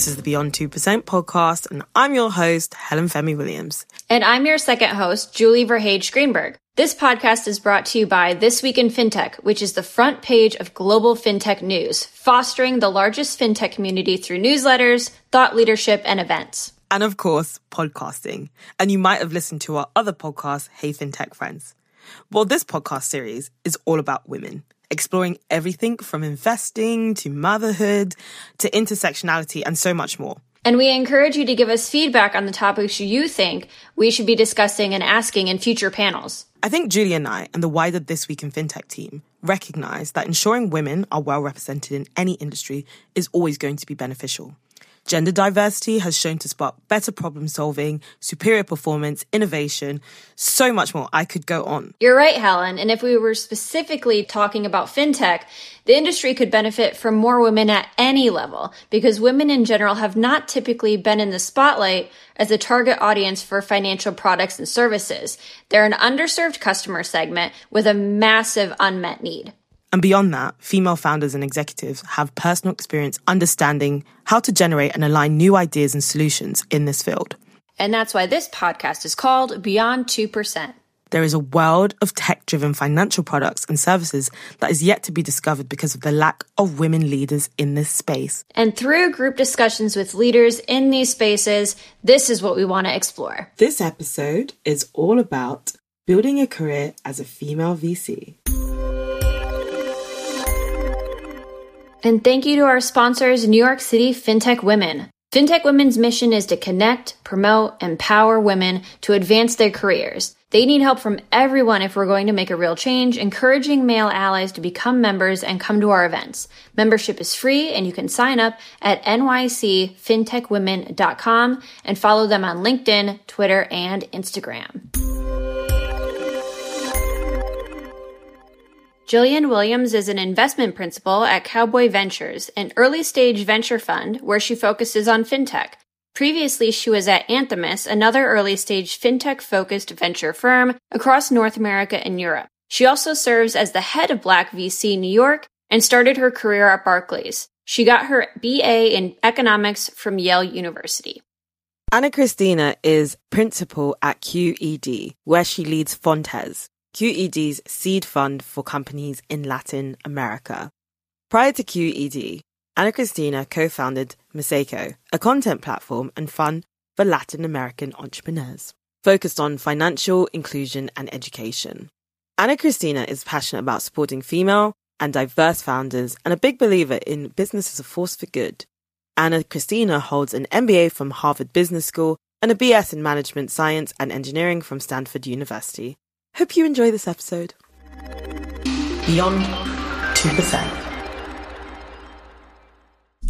This is the Beyond 2% podcast, and I'm your host, Helen Femi Williams. And I'm your second host, Julie VerHage Greenberg. This podcast is brought to you by This Week in FinTech, which is the front page of global FinTech news, fostering the largest FinTech community through newsletters, thought leadership, and events. And of course, podcasting. And you might have listened to our other podcast, Hey FinTech Friends. Well, this podcast series is all about women exploring everything from investing to motherhood to intersectionality and so much more. And we encourage you to give us feedback on the topics you think we should be discussing and asking in future panels. I think Julie and I and the wider This Week in FinTech team recognize that ensuring women are well represented in any industry is always going to be beneficial. Gender diversity has shown to spark better problem solving, superior performance, innovation, so much more. I could go on. You're right, Helen. And if we were specifically talking about fintech, the industry could benefit from more women at any level because women in general have not typically been in the spotlight as a target audience for financial products and services. They're an underserved customer segment with a massive unmet need. And beyond that, female founders and executives have personal experience understanding how to generate and align new ideas and solutions in this field. And that's why this podcast is called Beyond 2%. There is a world of tech driven financial products and services that is yet to be discovered because of the lack of women leaders in this space. And through group discussions with leaders in these spaces, this is what we want to explore. This episode is all about building a career as a female VC. And thank you to our sponsors, New York City FinTech Women. FinTech Women's mission is to connect, promote, empower women to advance their careers. They need help from everyone if we're going to make a real change, encouraging male allies to become members and come to our events. Membership is free and you can sign up at nycfintechwomen.com and follow them on LinkedIn, Twitter, and Instagram. Jillian Williams is an investment principal at Cowboy Ventures, an early stage venture fund where she focuses on fintech. Previously, she was at Anthemis, another early stage fintech focused venture firm across North America and Europe. She also serves as the head of Black VC New York and started her career at Barclays. She got her BA in economics from Yale University. Ana Cristina is principal at QED, where she leads Fontes, QED's seed fund for companies in Latin America. Prior to QED, Ana Cristina co founded Maseko, a content platform and fund for Latin American entrepreneurs, focused on financial inclusion and education. Ana Cristina is passionate about supporting female and diverse founders and a big believer in business as a force for good. Ana Cristina holds an MBA from Harvard Business School and a BS in Management Science and Engineering from Stanford University. Hope you enjoy this episode. Beyond 2%.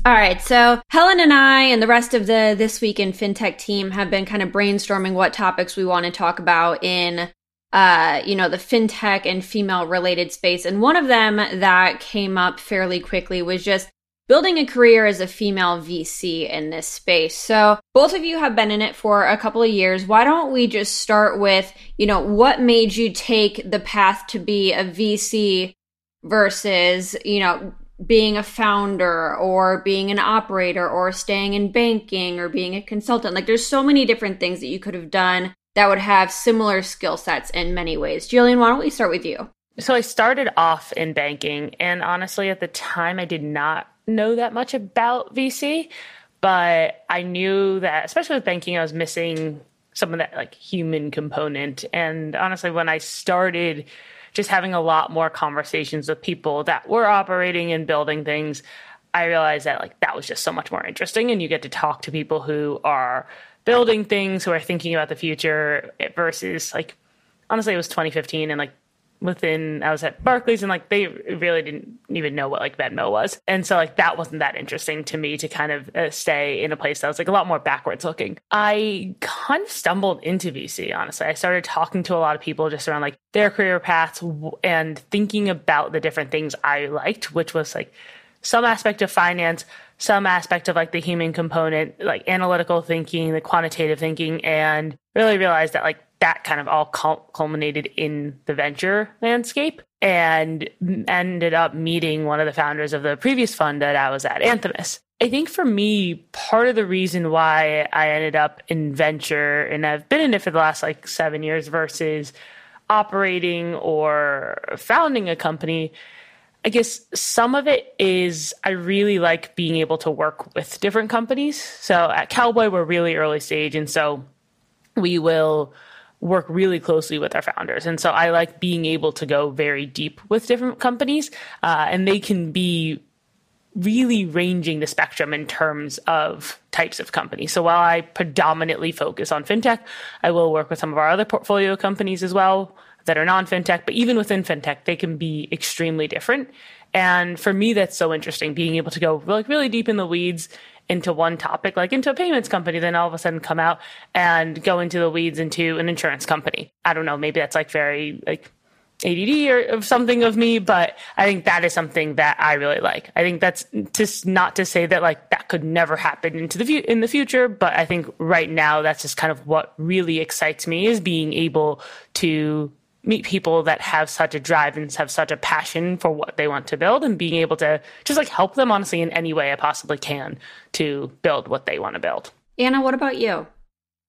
All right, so Helen and I and the rest of the This Week in FinTech team have been kind of brainstorming what topics we want to talk about in uh, you know, the fintech and female related space. And one of them that came up fairly quickly was just building a career as a female VC in this space. So both of you have been in it for a couple of years. Why don't we just start with, you know, what made you take the path to be a VC versus, you know, being a founder or being an operator or staying in banking or being a consultant. Like there's so many different things that you could have done that would have similar skill sets in many ways. Jillian, why don't we start with you? So I started off in banking and honestly at the time I did not know that much about VC, but I knew that, especially with banking, I was missing some of that like human component. And honestly, when I started just having a lot more conversations with people that were operating and building things, I realized that like that was just so much more interesting. And you get to talk to people who are building things, who are thinking about the future eh, versus like honestly, it was 2015 and like within I was at Barclays and like they really didn't even know what like Venmo was. And so like that wasn't that interesting to me to kind of uh, stay in a place that was like a lot more backwards looking. I kind of stumbled into VC honestly. I started talking to a lot of people just around like their career paths and thinking about the different things I liked, which was like some aspect of finance, some aspect of like the human component, like analytical thinking, the quantitative thinking and really realized that like that kind of all culminated in the venture landscape and ended up meeting one of the founders of the previous fund that I was at, Anthemis. I think for me, part of the reason why I ended up in venture and I've been in it for the last like seven years versus operating or founding a company, I guess some of it is I really like being able to work with different companies. So at Cowboy, we're really early stage. And so we will work really closely with our founders. And so I like being able to go very deep with different companies. Uh, and they can be really ranging the spectrum in terms of types of companies. So while I predominantly focus on fintech, I will work with some of our other portfolio companies as well that are non fintech. But even within fintech, they can be extremely different. And for me, that's so interesting being able to go like really deep in the weeds into one topic, like into a payments company, then all of a sudden come out and go into the weeds into an insurance company. I don't know, maybe that's like very like ADD or something of me, but I think that is something that I really like. I think that's just not to say that like that could never happen into the view in the future, but I think right now that's just kind of what really excites me is being able to meet people that have such a drive and have such a passion for what they want to build and being able to just like help them honestly in any way I possibly can to build what they want to build. Ana, what about you?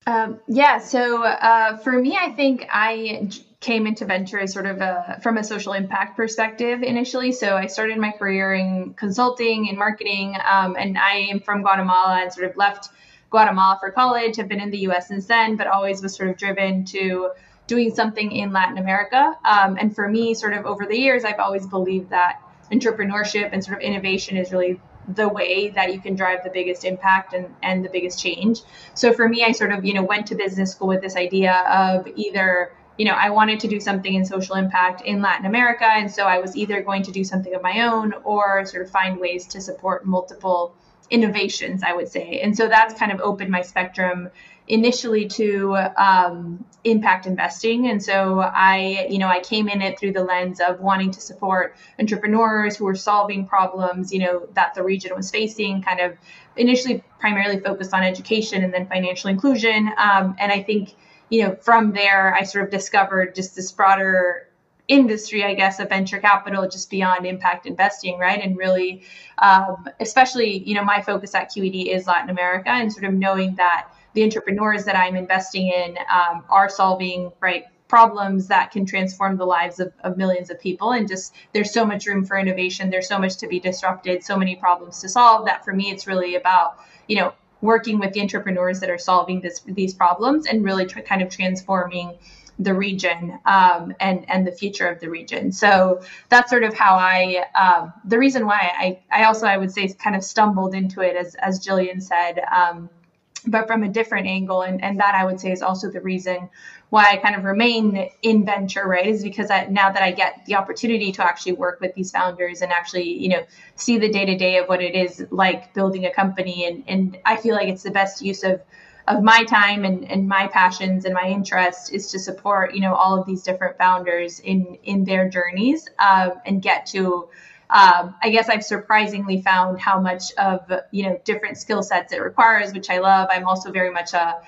Um, yeah, so uh, for me, I think I came into venture as sort of a, from a social impact perspective initially. So I started my career in consulting and marketing, um, and I am from Guatemala and sort of left Guatemala for college. Have been in the U.S. since then, but always was sort of driven to doing something in Latin America. Um, and for me, sort of over the years, I've always believed that entrepreneurship and sort of innovation is really the way that you can drive the biggest impact and, and the biggest change. So for me, I sort of, you know, went to business school with this idea of either, you know, I wanted to do something in social impact in Latin America. And so I was either going to do something of my own or sort of find ways to support multiple innovations, I would say. And so that's kind of opened my spectrum initially to um, impact investing. And so I, you know, I came in it through the lens of wanting to support entrepreneurs who were solving problems, you know, that the region was facing, kind of initially primarily focused on education and then financial inclusion. Um, and I think, you know, from there, I sort of discovered just this broader industry, I guess, of venture capital just beyond impact investing, right? And really, um, especially, you know, my focus at QED is Latin America and sort of knowing that the entrepreneurs that I'm investing in um, are solving right problems that can transform the lives of, of millions of people and just there's so much room for innovation there's so much to be disrupted so many problems to solve that for me it's really about you know working with the entrepreneurs that are solving this, these problems and really tr- kind of transforming the region um, and and the future of the region. So that's sort of how I. Um, the reason why I I also I would say kind of stumbled into it as as Jillian said. Um, but from a different angle. And, and that I would say is also the reason why I kind of remain in venture, right? Is because I, now that I get the opportunity to actually work with these founders and actually, you know, see the day to day of what it is like building a company. And, and I feel like it's the best use of, of my time and, and my passions and my interests is to support, you know, all of these different founders in, in their journeys um, and get to, um, I guess I've surprisingly found how much of you know different skill sets it requires, which I love. I'm also very much a,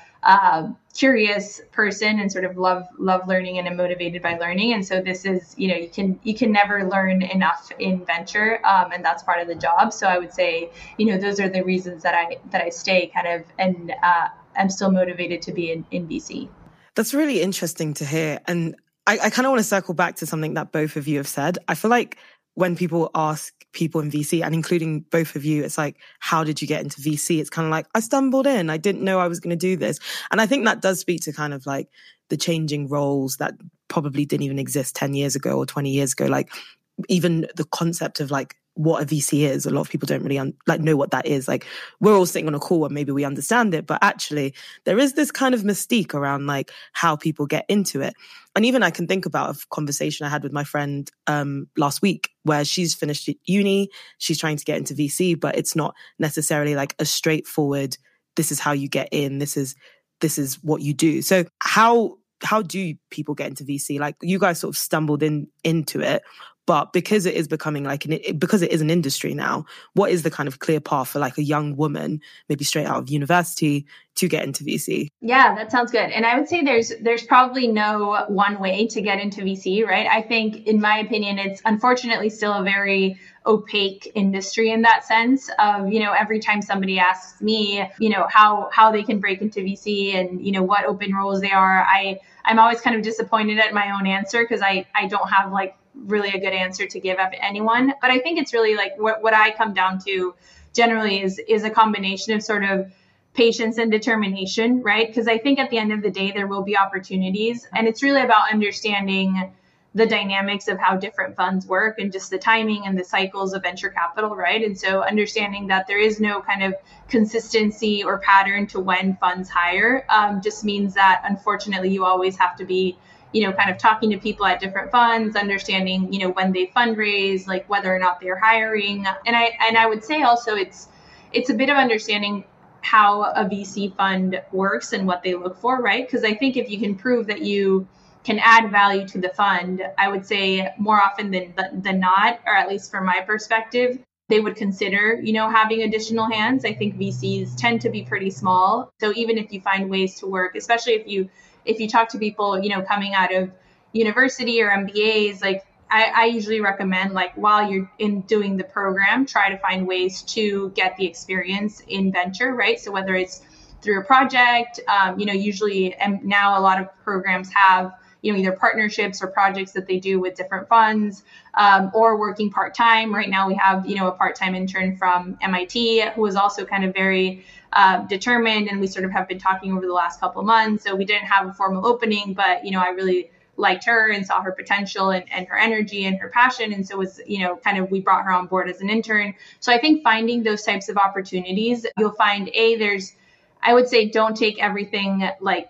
curious person and sort of love love learning and am motivated by learning. And so this is you know you can you can never learn enough in venture, um, and that's part of the job. So I would say you know those are the reasons that I that I stay kind of and uh, I'm still motivated to be in, in VC. That's really interesting to hear. And I, I kind of want to circle back to something that both of you have said. I feel like when people ask people in VC and including both of you, it's like, how did you get into VC? It's kind of like, I stumbled in. I didn't know I was going to do this. And I think that does speak to kind of like the changing roles that probably didn't even exist 10 years ago or 20 years ago. Like even the concept of like what a VC is. A lot of people don't really un- like know what that is. Like we're all sitting on a call and maybe we understand it, but actually there is this kind of mystique around like how people get into it. And even I can think about a conversation I had with my friend um, last week where she's finished uni, she's trying to get into VC, but it's not necessarily like a straightforward. This is how you get in. This is this is what you do. So how how do people get into VC? Like you guys sort of stumbled in into it. But because it is becoming like an, because it is an industry now, what is the kind of clear path for like a young woman, maybe straight out of university, to get into VC? Yeah, that sounds good. And I would say there's there's probably no one way to get into VC, right? I think, in my opinion, it's unfortunately still a very opaque industry in that sense of you know every time somebody asks me you know how how they can break into vc and you know what open roles they are i i'm always kind of disappointed at my own answer because i i don't have like really a good answer to give anyone. But i think it's really like what, what i come down to generally is is a combination of sort of patience and determination right? Because i think at the end of the day there will be opportunities. And it's really about understanding the dynamics of how different funds work and just the timing and the cycles of venture capital, right? And so understanding that there is no kind of consistency or pattern to when funds hire um, just means that unfortunately you always have to be you know kind of talking to people at different funds understanding you know when they fundraise like whether or not they're hiring and i and i would say also it's it's a bit of understanding how a vc fund works and what they look for right because i think if you can prove that you can add value to the fund, I would say more often than than not, or at least from my perspective, they would consider, you know, having additional hands. I think VCs tend to be pretty small. So even if you find ways to work, especially if you if you talk to people, you know, coming out of university or MBAs, like I, I usually recommend like while you're in doing the program, try to find ways to get the experience in venture, right? So whether it's through a project, um, you know, usually and now a lot of programs have you know either partnerships or projects that they do with different funds um, or working part-time right now we have you know a part-time intern from mit who is also kind of very uh, determined and we sort of have been talking over the last couple of months. So we didn't have a formal opening but you know i really liked her and saw her potential and, and her energy and her passion. And so was you know kind of we brought her on board as an intern. So i think finding those types of opportunities you'll find a there's i would say don't take everything like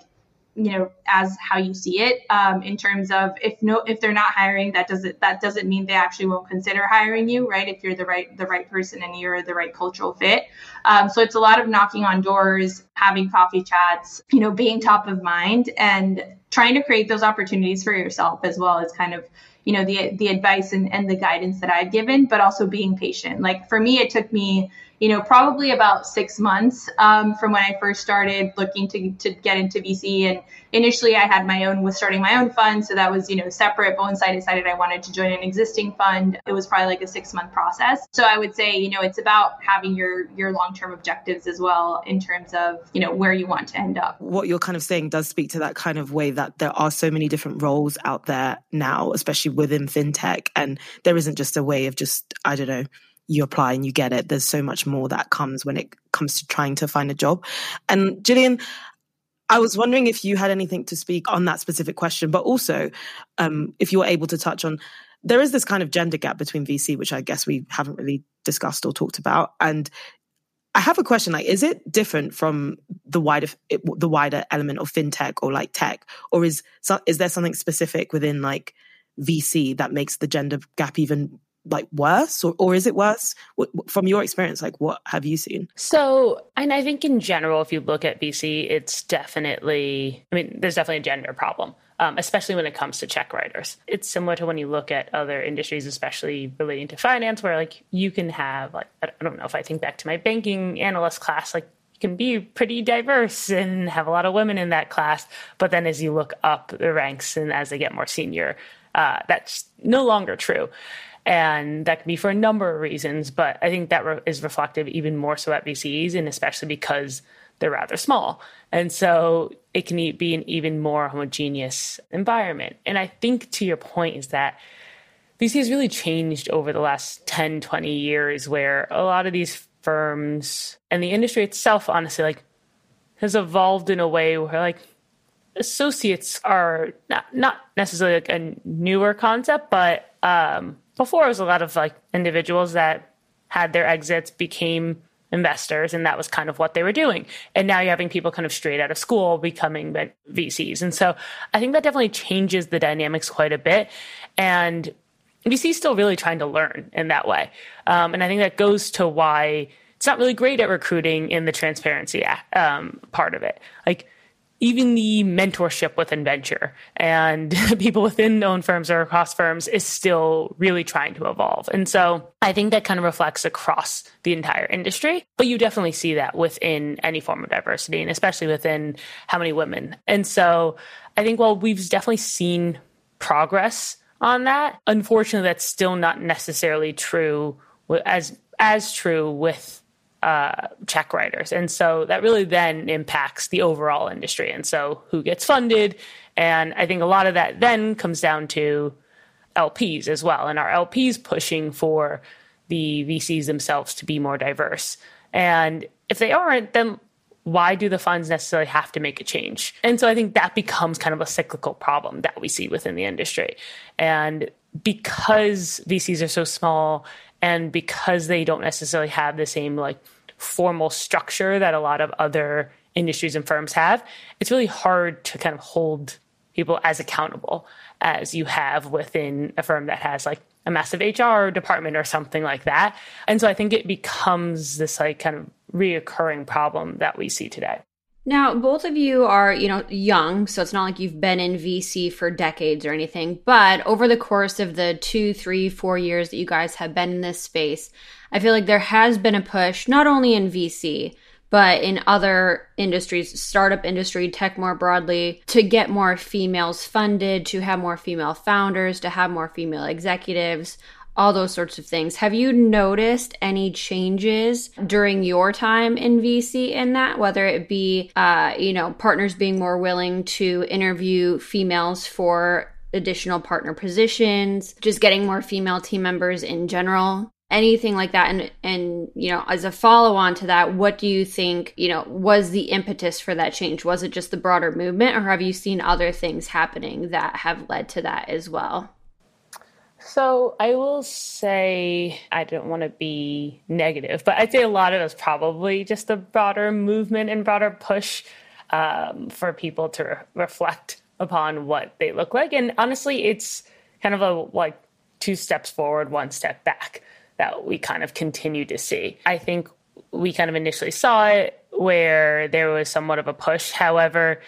you know as how you see it um, in terms of if no if they're not hiring that doesn't that doesn't mean they actually won't consider hiring you right? If you're the right the right person and you're the right cultural fit. Um, so it's a lot of knocking on doors having coffee chats you know being top of mind and trying to create those opportunities for yourself as well as kind of you know the the advice and, and the guidance that i've given but also being patient. Like for me it took me you know, probably about six months um, from when I first started looking to, to get into VC. And initially, I had my own, was starting my own fund. So that was, you know, separate. But once I decided I wanted to join an existing fund, it was probably like a six month process. So I would say, you know, it's about having your, your long term objectives as well in terms of, you know, where you want to end up. What you're kind of saying does speak to that kind of way that there are so many different roles out there now, especially within fintech. And there isn't just a way of just, I don't know, you apply and you get it. There's so much more that comes when it comes to trying to find a job. And Jillian, I was wondering if you had anything to speak on that specific question, but also um, if you were able to touch on there is this kind of gender gap between VC, which I guess we haven't really discussed or talked about. And I have a question: like, is it different from the wider the wider element of fintech or like tech, or is is there something specific within like VC that makes the gender gap even like worse or, or is it worse from your experience like what have you seen so and i think in general if you look at vc it's definitely i mean there's definitely a gender problem um, especially when it comes to check writers it's similar to when you look at other industries especially relating to finance where like you can have like i don't know if i think back to my banking analyst class like you can be pretty diverse and have a lot of women in that class. But then as you look up the ranks and as they get more senior, uh, that's no longer true. And that can be for a number of reasons, but I think that re- is reflective even more so at VCs, and especially because they're rather small. And so it can be an even more homogeneous environment. And I think to your point is that VC has really changed over the last 10, 20 years, where a lot of these firms and the industry itself, honestly, like has evolved in a way where like associates are not, not necessarily like a newer concept, but um, before it was a lot of like individuals that had their exits became investors and that was kind of what they were doing. And now you're having people kind of straight out of school becoming vcs and so i think that definitely changes the dynamics quite a bit. And vc is still really trying to learn in that way. Um, and i think that goes to why it's not really great at recruiting in the transparency um, part of it. Like even the mentorship within venture and people within known firms or across firms is still really trying to evolve. And so I think that kind of reflects across the entire industry, but you definitely see that within any form of diversity and especially within how many women. And so I think while we've definitely seen progress on that. Unfortunately, that's still not necessarily true as as true with uh, check writers. And so that really then impacts the overall industry. And so who gets funded? And I think a lot of that then comes down to LPs as well. And our LPs pushing for the VCs themselves to be more diverse. And if they aren't, then why do the funds necessarily have to make a change? And so I think that becomes kind of a cyclical problem that we see within the industry. And because VCs are so small and because they don't necessarily have the same like formal structure that a lot of other industries and firms have, it's really hard to kind of hold people as accountable as you have within a firm that has like a massive HR department or something like that. And so I think it becomes this like kind of reoccurring problem that we see today. Now, both of you are, you know, young, so it's not like you've been in VC for decades or anything. But over the course of the two, three, four years that you guys have been in this space, I feel like there has been a push, not only in VC, but in other industries, startup industry, tech more broadly, to get more females funded, to have more female founders, to have more female executives, all those sorts of things. Have you noticed any changes during your time in VC in that, whether it be, uh, you know, partners being more willing to interview females for additional partner positions, just getting more female team members in general? anything like that and and you know as a follow on to that what do you think you know was the impetus for that change was it just the broader movement or have you seen other things happening that have led to that as well so I will say I don't want to be negative, but I'd say a lot of it is probably just a broader movement and broader push um, for people to re- reflect upon what they look like. And honestly, it's kind of a like two steps forward, one step back that we kind of continue to see. I think we kind of initially saw it where there was somewhat of a push. However,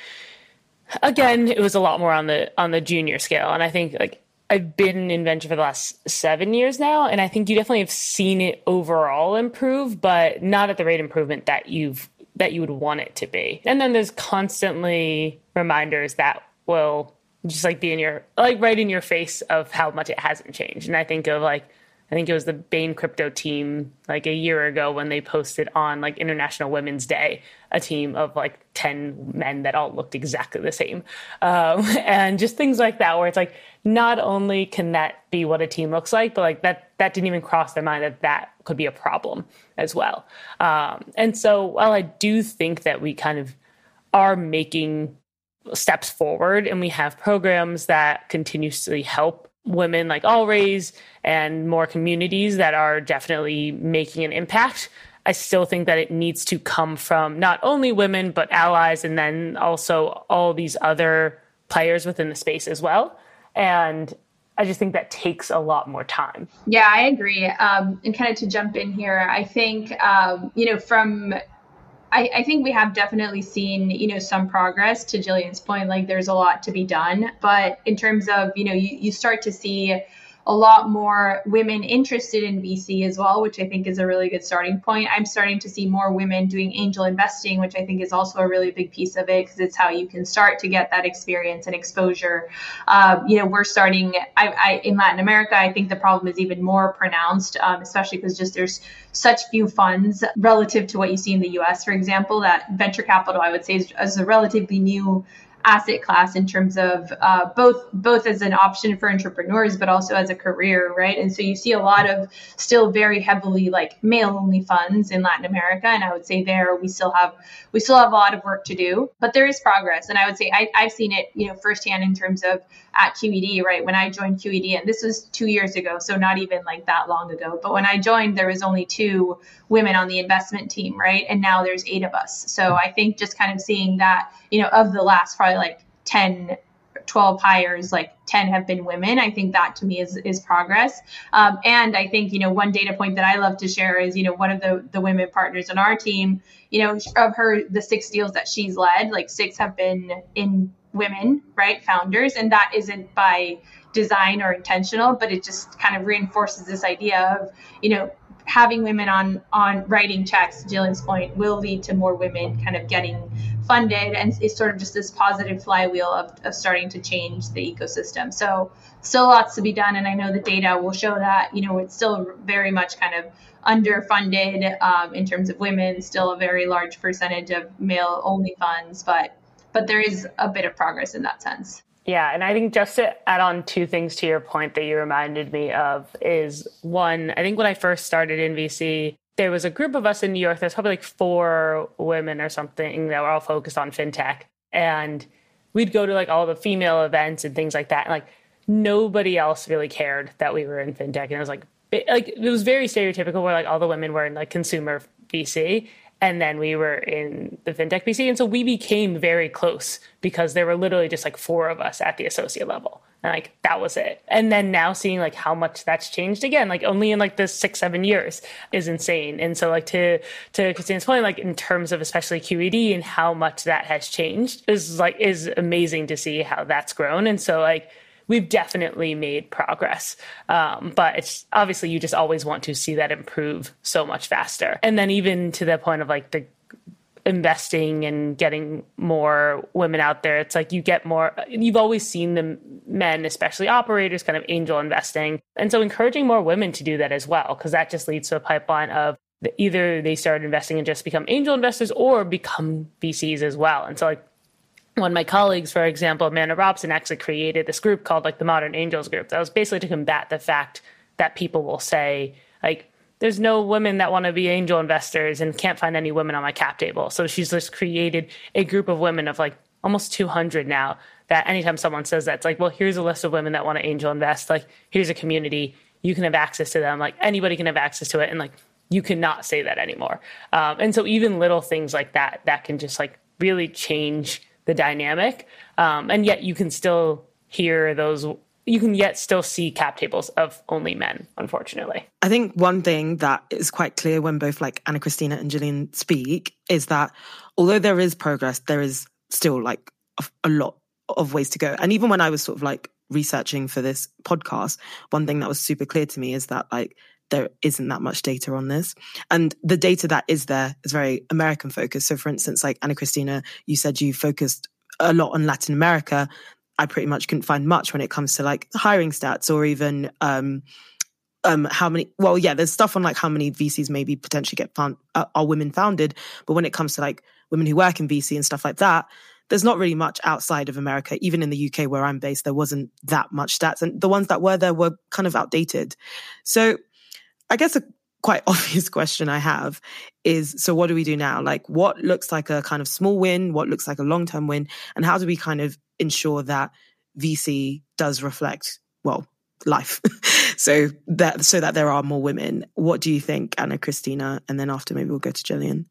again, it was a lot more on the on the junior scale, and I think like I've been in venture for the last seven years now, and I think you definitely have seen it overall improve, but not at the rate improvement that you've that you would want it to be. And then there's constantly reminders that will just like be in your like right in your face of how much it hasn't changed. And I think of like I think it was the Bain crypto team like a year ago when they posted on like International Women's Day a team of like 10 men that all looked exactly the same. Um, and just things like that where it's like not only can that be what a team looks like, but like that that didn't even cross their mind that that could be a problem as well. Um, and so while I do think that we kind of are making steps forward and we have programs that continuously help women like All Raise and more communities that are definitely making an impact. I still think that it needs to come from not only women, but allies, and then also all these other players within the space as well. And I just think that takes a lot more time. Yeah, I agree. Um, and kind of to jump in here, I think, um, you know, from I, I, think we have definitely seen, you know, some progress to Jillian's point. Like there's a lot to be done. But in terms of, you know, you, you start to see a lot more women interested in VC as well, which I think is a really good starting point. I'm starting to see more women doing angel investing, which I think is also a really big piece of it because it's how you can start to get that experience and exposure. Uh, you know, we're starting I, I, in Latin America. I think the problem is even more pronounced, um, especially because just there's such few funds relative to what you see in the U.S. For example, that venture capital I would say is, is a relatively new asset class in terms of uh, both both as an option for entrepreneurs but also as a career right? And so you see a lot of still very heavily like male only funds in latin america and i would say there we still have we still have a lot of work to do but there is progress. And i would say I, i've seen it you know firsthand in terms of at qed right? When i joined qed and this was two years ago so not even like that long ago but when i joined there was only two women on the investment team right? And now there's eight of us. So i think just kind of seeing that you know of the last probably like 10 12 hires like 10 have been women. I think that to me is is progress. Um, and i think you know one data point that i love to share is you know one of the the women partners on our team you know of her the six deals that she's led like six have been in women right founders. And that isn't by design or intentional but it just kind of reinforces this idea of you know having women on on writing checks, Jillian's point, will lead to more women kind of getting funded and it's sort of just this positive flywheel of, of starting to change the ecosystem. So still lots to be done and i know the data will show that you know it's still very much kind of underfunded um, in terms of women still a very large percentage of male only funds but but there is a bit of progress in that sense. Yeah, and I think just to add on two things to your point that you reminded me of is one, I think when I first started in VC, there was a group of us in New York. There's probably like four women or something that were all focused on fintech. And we'd go to like all the female events and things like that. And like nobody else really cared that we were in fintech. And it was like, like it was very stereotypical where like all the women were in like consumer VC and then we were in the fintech VC. And so we became very close because there were literally just like four of us at the associate level. And like that was it. And then now seeing like how much that's changed again, like only in like the six, seven years is insane. And so like to to Cristina's point, like in terms of especially QED and how much that has changed is like is amazing to see how that's grown. And so like we've definitely made progress. Um, but it's obviously you just always want to see that improve so much faster. And then even to the point of like the investing and getting more women out there, it's like you get more, you've always seen the men, especially operators, kind of angel investing. And so encouraging more women to do that as well, because that just leads to a pipeline of either they start investing and just become angel investors or become VCs as well. And so like one of my colleagues, for example, Amanda Robson, actually created this group called like the Modern Angels Group. That was basically to combat the fact that people will say, like, there's no women that want to be angel investors and can't find any women on my cap table. So she's just created a group of women of like almost 200 now that anytime someone says that, it's like, well, here's a list of women that want to angel invest. Like, here's a community. You can have access to them. Like, anybody can have access to it. And like, you cannot say that anymore. Um, and so even little things like that, that can just like really change the dynamic. Um, and yet you can still hear those you can yet still see cap tables of only men, unfortunately. I think one thing that is quite clear when both like Ana Cristina and Jillian speak is that although there is progress, there is still like a, a lot of ways to go. And even when I was sort of like researching for this podcast, one thing that was super clear to me is that like there isn't that much data on this. And the data that is there is very American focused. So, for instance, like Ana Cristina, you said you focused a lot on Latin America. I pretty much couldn't find much when it comes to like hiring stats or even um, um, how many. Well, yeah, there's stuff on like how many VCs maybe potentially get found uh, are women founded, but when it comes to like women who work in VC and stuff like that, there's not really much outside of America. Even in the UK where I'm based, there wasn't that much stats, and the ones that were there were kind of outdated. So I guess a quite obvious question I have is so what do we do now? Like what looks like a kind of small win, what looks like a long-term win, and how do we kind of ensure that VC does reflect well life. So that so that there are more women. What do you think Ana Cristina? and then after maybe we'll go to jillian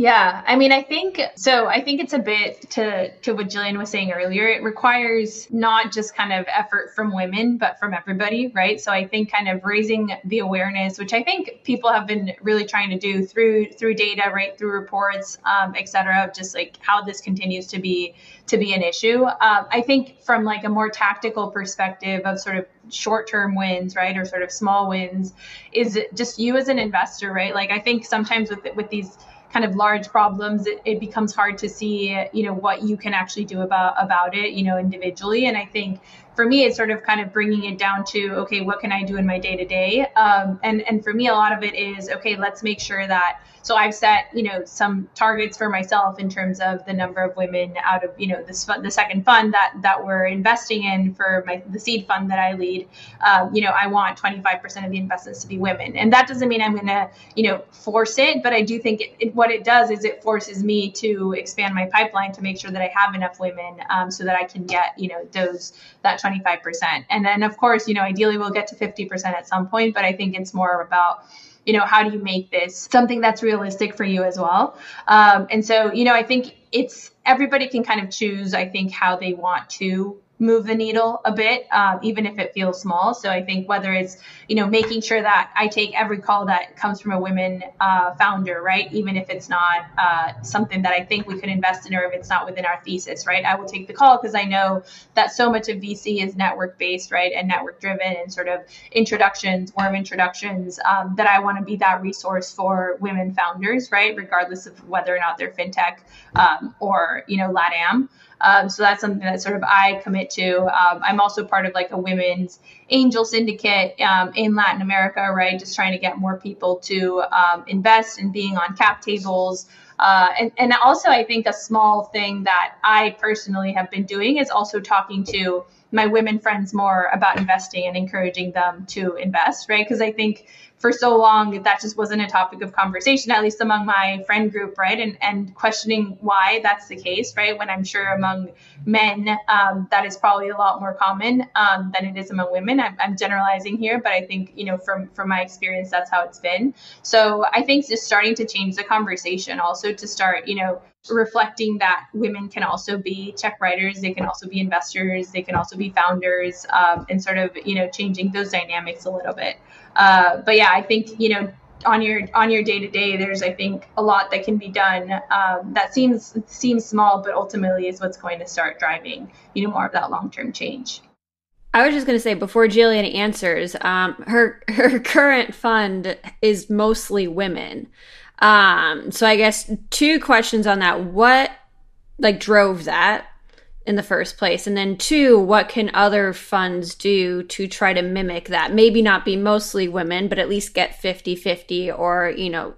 yeah, I mean, I think so. I think it's a bit to to what Jillian was saying earlier. It requires not just kind of effort from women, but from everybody, right? So I think kind of raising the awareness, which I think people have been really trying to do through through data, right, through reports, um, et cetera, of just like how this continues to be to be an issue. Um, I think from like a more tactical perspective of sort of short term wins, right, or sort of small wins, is just you as an investor, right? Like I think sometimes with with these kind of large problems, it, it becomes hard to see, you know, what you can actually do about about it, you know, individually. And I think for me, it's sort of kind of bringing it down to, okay, what can I do in my day to day? And and for me, a lot of it is, okay, let's make sure that so I've set, you know, some targets for myself in terms of the number of women out of, you know, this the second fund that that we're investing in for my the seed fund that I lead. Um, you know, I want 25% of the investments to be women, and that doesn't mean I'm going to, you know, force it, but I do think it, it, what it does is it forces me to expand my pipeline to make sure that I have enough women um, so that I can get, you know, those that 25%. And then of course, you know, ideally we'll get to 50% at some point, but I think it's more about you know, how do you make this something that's realistic for you as well? Um, and so, you know, I think it's everybody can kind of choose, I think, how they want to move the needle a bit, um, even if it feels small. So I think whether it's, you know, making sure that I take every call that comes from a women uh, founder, right? Even if it's not uh, something that I think we could invest in or if it's not within our thesis, right? I will take the call because I know that so much of VC is network based, right? And network driven and sort of introductions, warm introductions, um, that I want to be that resource for women founders, right? Regardless of whether or not they're fintech um, or, you know, LATAM. Um, so that's something that sort of I commit to. Um, I'm also part of like a women's angel syndicate um, in Latin America, right? Just trying to get more people to um, invest and being on cap tables. Uh, and, and also, I think a small thing that I personally have been doing is also talking to my women friends more about investing and encouraging them to invest, right? Because I think for so long that just wasn't a topic of conversation at least among my friend group right? And and questioning why that's the case right? When i'm sure among men um, that is probably a lot more common um, than it is among women. I'm, I'm, generalizing here but i think you know from from my experience that's how it's been. So i think just starting to change the conversation also to start you know reflecting that women can also be check writers they can also be investors they can also be founders um, and sort of you know changing those dynamics a little bit uh, but yeah, I think you know on your on your day to day, there's I think a lot that can be done um, that seems seems small, but ultimately is what's going to start driving you know more of that long term change. I was just going to say before Jillian answers, um, her her current fund is mostly women. Um, so I guess two questions on that: what like drove that? in the first place? And then two, what can other funds do to try to mimic that? Maybe not be mostly women, but at least get 50-50 or, you know,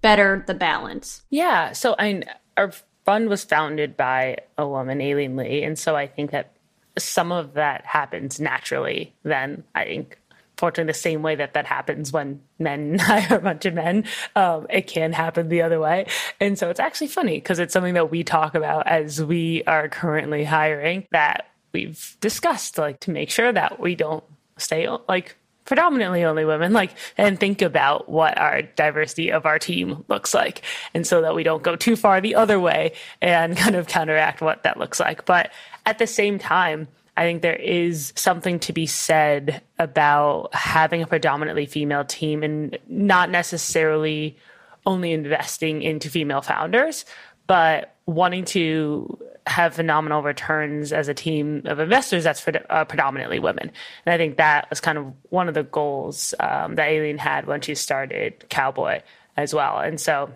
better the balance. Yeah. So I our fund was founded by a woman, Aileen Lee, and so I think that some of that happens naturally then I think fortunately the same way that that happens when men hire a bunch of men um, it can happen the other way. And so it's actually funny because it's something that we talk about as we are currently hiring that we've discussed like to make sure that we don't stay like predominantly only women like and think about what our diversity of our team looks like. And so that we don't go too far the other way and kind of counteract what that looks like. But at the same time I think there is something to be said about having a predominantly female team and not necessarily only investing into female founders, but wanting to have phenomenal returns as a team of investors that's uh, predominantly women. And I think that was kind of one of the goals um, that Aileen had when she started Cowboy as well. And so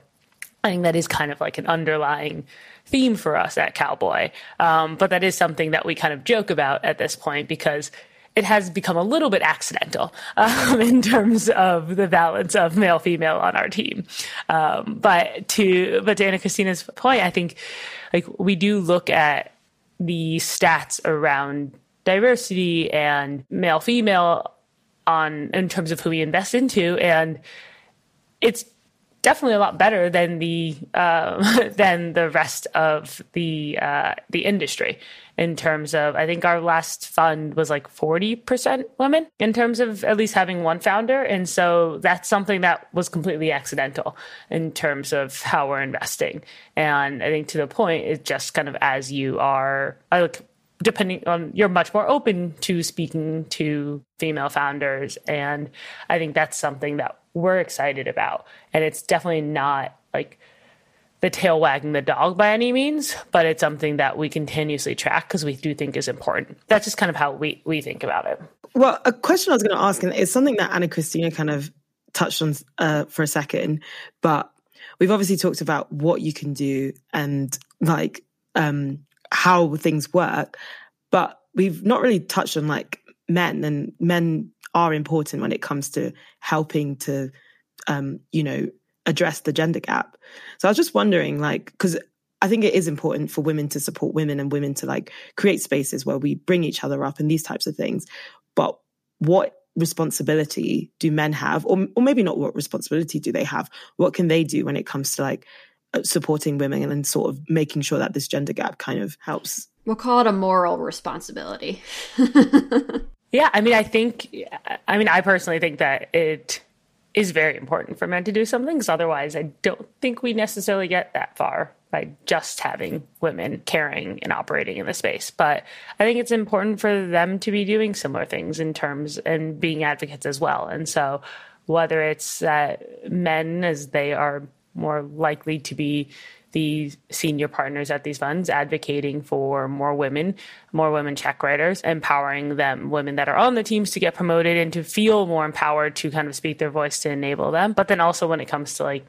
I think that is kind of like an underlying theme for us at Cowboy. Um, but that is something that we kind of joke about at this point because it has become a little bit accidental um, in terms of the balance of male female on our team. Um, but to but to Ana Cristina's point, I think like we do look at the stats around diversity and male female on in terms of who we invest into, and it's definitely a lot better than the uh, than the rest of the uh, the industry in terms of I think our last fund was like 40% women in terms of at least having one founder. And so that's something that was completely accidental in terms of how we're investing. And I think to the point it's just kind of as you are like depending on you're much more open to speaking to female founders. And I think that's something that we're excited about. And it's definitely not like the tail wagging the dog by any means, but it's something that we continuously track because we do think is important. That's just kind of how we, we think about it. Well, a question I was going to ask, and it's something that Ana Cristina kind of touched on uh, for a second, but we've obviously talked about what you can do and like um, how things work, but we've not really touched on like men and men are important when it comes to helping to, um, you know, address the gender gap. So I was just wondering, like, because I think it is important for women to support women and women to like create spaces where we bring each other up and these types of things. But what responsibility do men have, or or maybe not what responsibility do they have? What can they do when it comes to like supporting women and sort of making sure that this gender gap kind of helps? We'll call it a moral responsibility. Yeah, I mean, I think, I mean, I personally think that it is very important for men to do something because otherwise, I don't think we necessarily get that far by just having women caring and operating in the space. But I think it's important for them to be doing similar things in terms and being advocates as well. And so whether it's men as they are more likely to be the senior partners at these funds advocating for more women, more women check writers, empowering them, women that are on the teams to get promoted and to feel more empowered to kind of speak their voice to enable them. But then also when it comes to like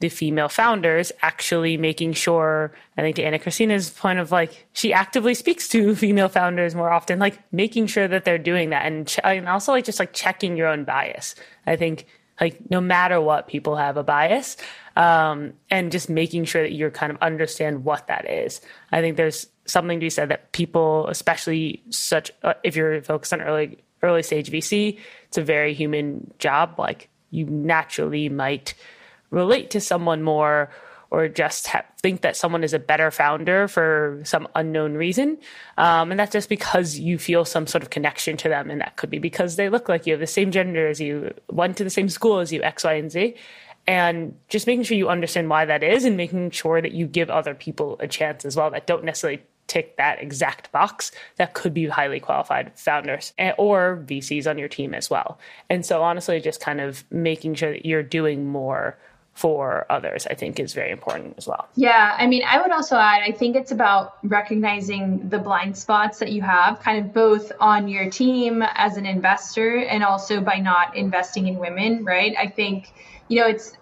the female founders actually making sure i think to ana cristina's point of like she actively speaks to female founders more often like making sure that they're doing that and, ch- and also like just like checking your own bias i think like no matter what people have a bias um, and just making sure that you're kind of understand what that is. I think there's something to be said that people especially such uh, if you're focused on early early stage vc it's a very human job. Like you naturally might relate to someone more or just ha- think that someone is a better founder for some unknown reason. Um, and that's just because you feel some sort of connection to them. And that could be because they look like you, have the same gender as you, went to the same school as you, X, Y, and Z. And just making sure you understand why that is and making sure that you give other people a chance as well that don't necessarily tick that exact box that could be highly qualified founders or VCs on your team as well. And so honestly, just kind of making sure that you're doing more for others, I think is very important as well. Yeah, I mean, I would also add, I think it's about recognizing the blind spots that you have, kind of both on your team as an investor and also by not investing in women, right? I think, you know, it's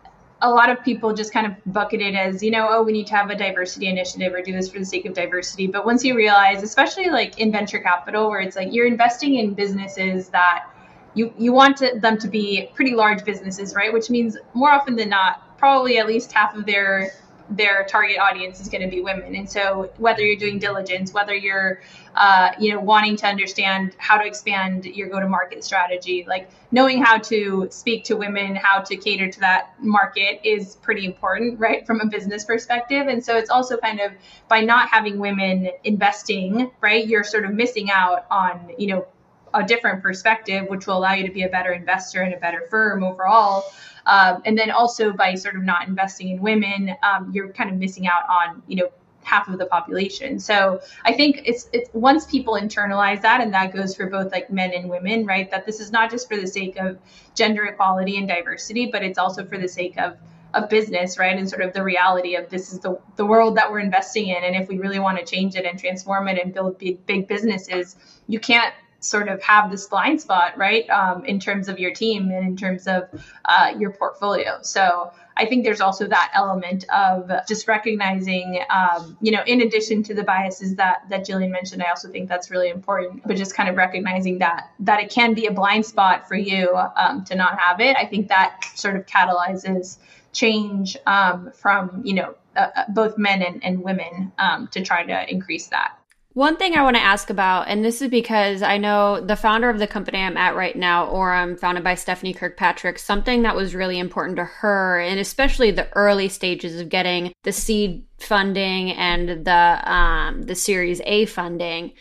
a lot of people just kind of bucket it as, you know, oh, we need to have a diversity initiative or do this for the sake of diversity. But once you realize, especially like in venture capital, where it's like you're investing in businesses that you you want to, them to be pretty large businesses, right? Which means more often than not, probably at least half of their their target audience is going to be women. And so whether you're doing diligence, whether you're uh, you know wanting to understand how to expand your go-to-market strategy, like knowing how to speak to women, how to cater to that market is pretty important, right, from a business perspective. And so it's also kind of by not having women investing, right, you're sort of missing out on you know a different perspective, which will allow you to be a better investor and a better firm overall. Um, and then also by sort of not investing in women, um, you're kind of missing out on, you know, half of the population. So I think it's it's once people internalize that, and that goes for both like men and women, right? That this is not just for the sake of gender equality and diversity, but it's also for the sake of of business, right? And sort of the reality of this is the, the world that we're investing in. And if we really want to change it and transform it and build big, big businesses, you can't sort of have this blind spot, right, um, in terms of your team and in terms of uh, your portfolio. So I think there's also that element of just recognizing, um, you know, in addition to the biases that that Jillian mentioned, I also think that's really important. But just kind of recognizing that that it can be a blind spot for you um, to not have it. I think that sort of catalyzes change um, from you know uh, uh both men and, and women um, to try to increase that. One thing I want to ask about, and this is because I know the founder of the company I'm at right now, Orum, founded by Stephanie Kirkpatrick, something that was really important to her, and especially the early stages of getting the seed funding and the um, the Series A funding,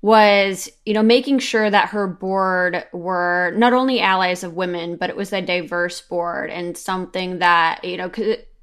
was you know making sure that her board were not only allies of women, but it was a diverse board and something that you know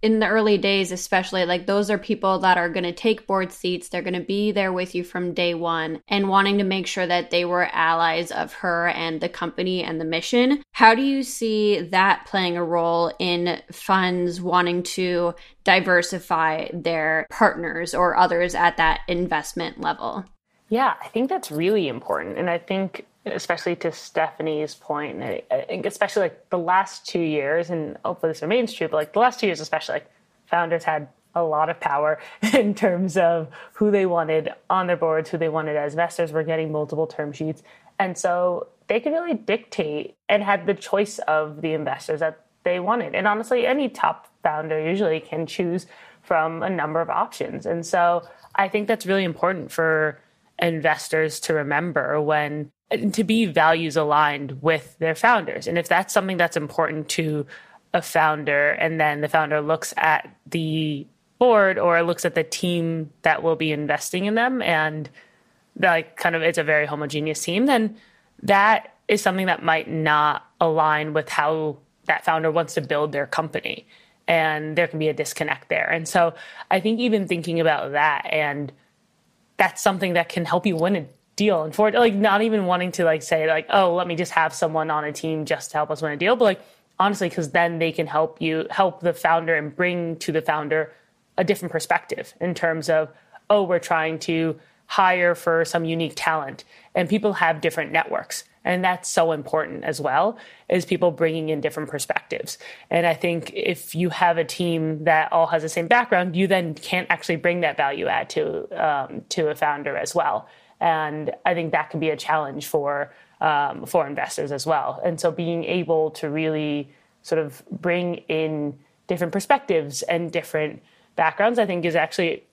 in the early days, especially, like those are people that are going to take board seats. They're going to be there with you from day one and wanting to make sure that they were allies of her and the company and the mission. How do you see that playing a role in funds wanting to diversify their partners or others at that investment level? Yeah, I think that's really important. And I think especially to Stephanie's point, especially like the last two years, and hopefully this remains true, but like the last two years, especially, like founders had a lot of power in terms of who they wanted on their boards, who they wanted as investors. Were getting multiple term sheets, and so they could really dictate and had the choice of the investors that they wanted. And honestly, any top founder usually can choose from a number of options, and so I think that's really important for investors to remember when to be values aligned with their founders. And if that's something that's important to a founder, and then the founder looks at the board or looks at the team that will be investing in them, and like kind of it's a very homogeneous team, then that is something that might not align with how that founder wants to build their company. and there can be a disconnect there. And so I think even thinking about that and that's something that can help you win a deal. And for like not even wanting to like say like oh let me just have someone on a team just to help us win a deal but like honestly because then they can help you help the founder and bring to the founder a different perspective in terms of oh we're trying to hire for some unique talent. And people have different networks and that's so important as well is people bringing in different perspectives. And i think if you have a team that all has the same background you then can't actually bring that value add to um, to a founder as well. And i think that can be a challenge for um, for investors as well. And so being able to really sort of bring in different perspectives and different backgrounds i think is actually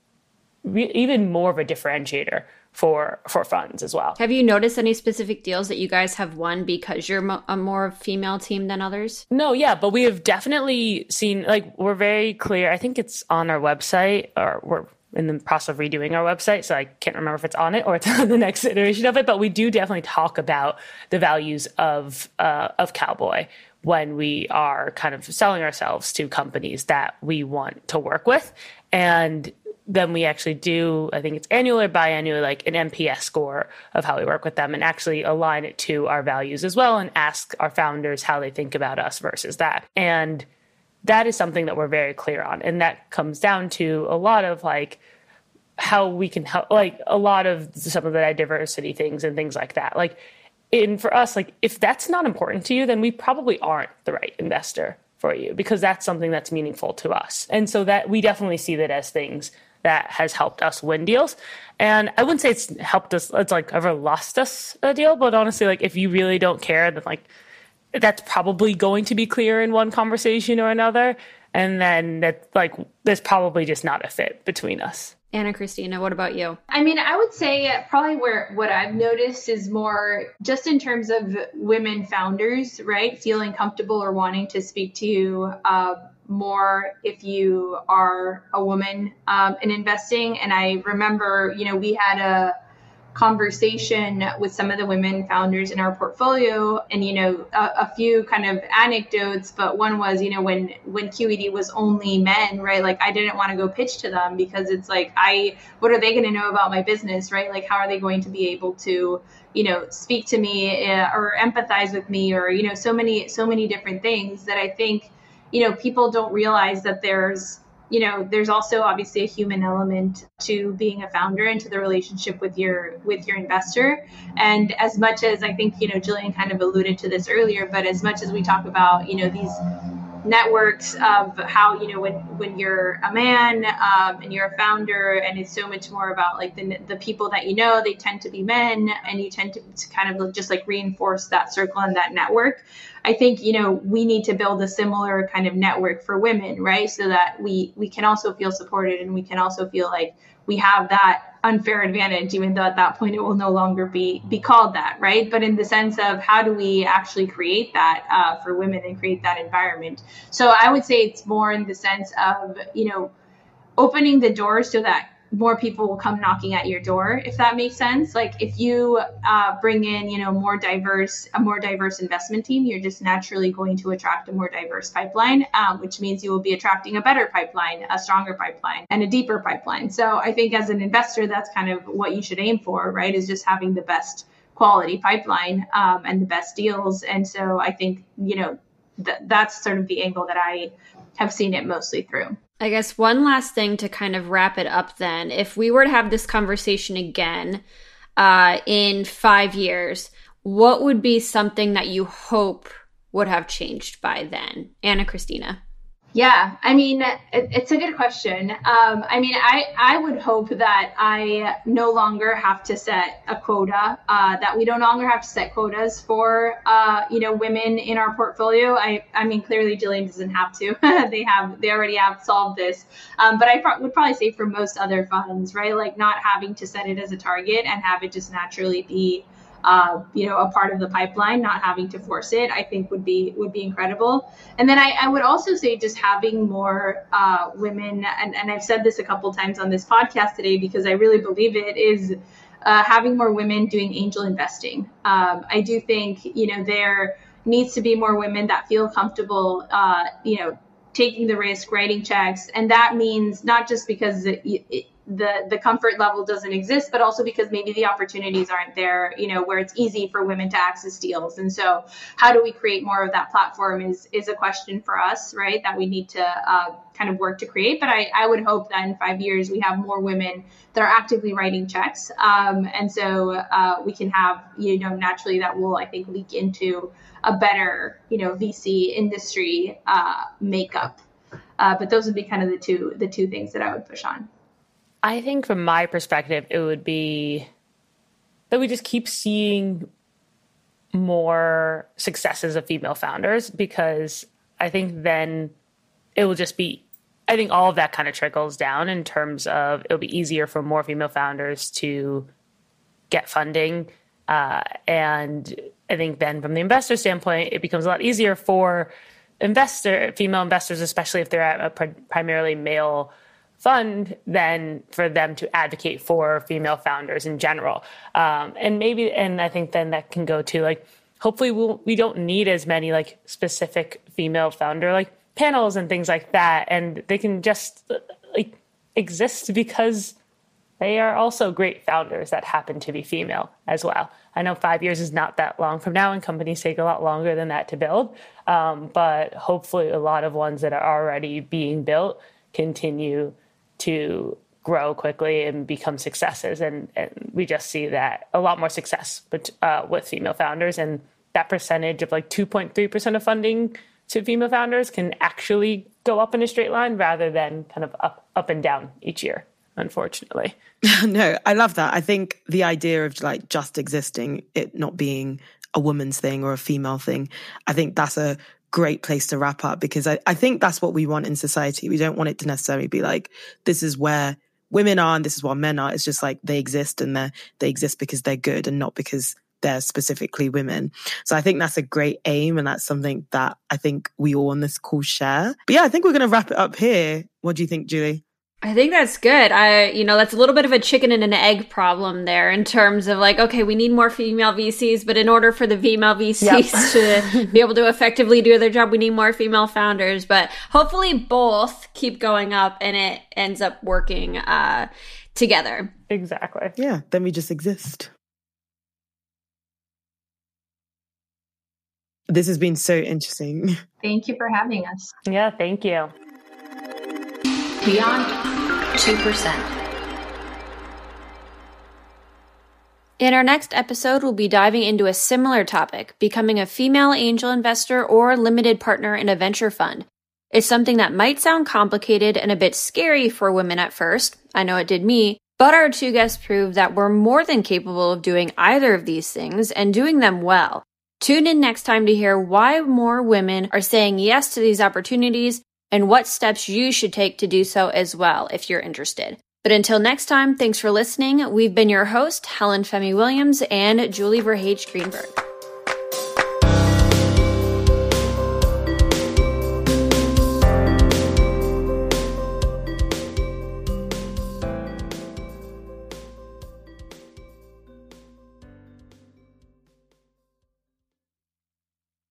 re- even more of a differentiator for for funds as well. Have you noticed any specific deals that you guys have won because you're mo- a more female team than others? No, yeah, but we have definitely seen like we're very clear. I think it's on our website or we're in the process of redoing our website, so I can't remember if it's on it or it's on the next iteration of it. But we do definitely talk about the values of uh, of Cowboy when we are kind of selling ourselves to companies that we want to work with, and then we actually do, I think it's annual or biannual, like an NPS score of how we work with them and actually align it to our values as well and ask our founders how they think about us versus that. And that is something that we're very clear on. And that comes down to a lot of like how we can help, like a lot of some of the diversity things and things like that. Like, in for us, like if that's not important to you, then we probably aren't the right investor for you because that's something that's meaningful to us. And so that we definitely see that as things that has helped us win deals. And I wouldn't say it's helped us, it's like ever lost us a deal, but honestly, like if you really don't care, then like that's probably going to be clear in one conversation or another. And then that like there's probably just not a fit between us. Ana Cristina, what about you? I mean, I would say probably where what I've noticed is more just in terms of women founders, right? Feeling comfortable or wanting to speak to uh, more if you are a woman um, in investing. And I remember, you know, we had a conversation with some of the women founders in our portfolio. And you know a, a, few kind of anecdotes but one was you know when when qed was only men right? Like i didn't want to go pitch to them because it's like i what are they going to know about my business right? Like how are they going to be able to you know speak to me uh, or empathize with me or you know so many so many different things that i think you know, people don't realize that there's, you know, there's also obviously a human element to being a founder and to the relationship with your with your investor. And as much as I think, you know, Jillian kind of alluded to this earlier, but as much as we talk about, you know, these networks of how you know when when you're a man um, and you're a founder and it's so much more about like the, the people that you know they tend to be men and you tend to, to kind of just like reinforce that circle and that network i think you know we need to build a similar kind of network for women right so that we we can also feel supported and we can also feel like we have that unfair advantage, even though at that point it will no longer be be called that, right? But in the sense of how do we actually create that uh, for women and create that environment? So I would say it's more in the sense of you know opening the doors so that more people will come knocking at your door if that makes sense. Like if you uh, bring in you know more diverse a more diverse investment team you're just naturally going to attract a more diverse pipeline um, which means you will be attracting a better pipeline a stronger pipeline and a deeper pipeline. So i think as an investor that's kind of what you should aim for right is just having the best quality pipeline um, and the best deals. And so i think you know th- that's sort of the angle that i have seen it mostly through I guess one last thing to kind of wrap it up then. If we were to have this conversation again uh, in five years, what would be something that you hope would have changed by then? Ana Cristina. Yeah, I mean, it, it's a good question. Um, I mean, I, I would hope that I no longer have to set a quota, uh, that we no longer have to set quotas for, uh, you know, women in our portfolio. I, I mean, clearly Jillian doesn't have to. they have, they already have solved this. Um, but I pro- would probably say for most other funds, right? Like not having to set it as a target and have it just naturally be uh, you know, a part of the pipeline, not having to force it, I think would be would be incredible. And then I, I would also say just having more uh, women, and, and I've said this a couple times on this podcast today because I really believe it is uh, having more women doing angel investing. Um, I do think you know there needs to be more women that feel comfortable, uh, you know, taking the risk, writing checks, and that means not just because it, it, the the comfort level doesn't exist, but also because maybe the opportunities aren't there, you know, where it's easy for women to access deals. And so, how do we create more of that platform is is a question for us, right? That we need to uh, kind of work to create. But I, I would hope that in five years we have more women that are actively writing checks, um, and so uh, we can have, you know, naturally that will I think leak into a better, you know, VC industry uh, makeup. Uh, but those would be kind of the two the two things that I would push on. I think from my perspective, it would be that we just keep seeing more successes of female founders because I think then it will just be, I think all of that kind of trickles down in terms of it'll be easier for more female founders to get funding. Uh, and I think then from the investor standpoint, it becomes a lot easier for investor female investors, especially if they're at a primarily male fund than for them to advocate for female founders in general. Um, and maybe, and I think then that can go to like, hopefully we'll, we don't need as many like specific female founder like panels and things like that. And they can just like exist because they are also great founders that happen to be female as well. I know five years is not that long from now, and companies take a lot longer than that to build. Um, but hopefully, a lot of ones that are already being built continue to grow quickly and become successes. And, and we just see that a lot more success but, uh, with female founders. And that percentage of like 2.3% of funding to female founders can actually go up in a straight line rather than kind of up, up and down each year, unfortunately. no, I love that. I think the idea of like just existing, it not being a woman's thing or a female thing, I think that's a great place to wrap up because I, I think that's what we want in society. We don't want it to necessarily be like, this is where women are and this is what men are. It's just like they exist and they they exist because they're good and not because they're specifically women. So I think that's a great aim and that's something that I think we all on this call share. But yeah, I think we're going to wrap it up here. What do you think, Julie? I think that's good. I, you know, that's a little bit of a chicken and an egg problem there in terms of like, okay, we need more female VCs, but in order for the female VCs yep. to be able to effectively do their job, we need more female founders. But hopefully both keep going up and it ends up working uh, together. Exactly. Yeah. Then we just exist. This has been so interesting. Thank you for having us. Yeah, thank you. Beyond 2%. In our next episode, we'll be diving into a similar topic becoming a female angel investor or limited partner in a venture fund. It's something that might sound complicated and a bit scary for women at first. I know it did me. But our two guests prove that we're more than capable of doing either of these things and doing them well. Tune in next time to hear why more women are saying yes to these opportunities and what steps you should take to do so as well if you're interested. But until next time, thanks for listening. We've been your host, Helen Femi Williams and Julie VerHage Greenberg.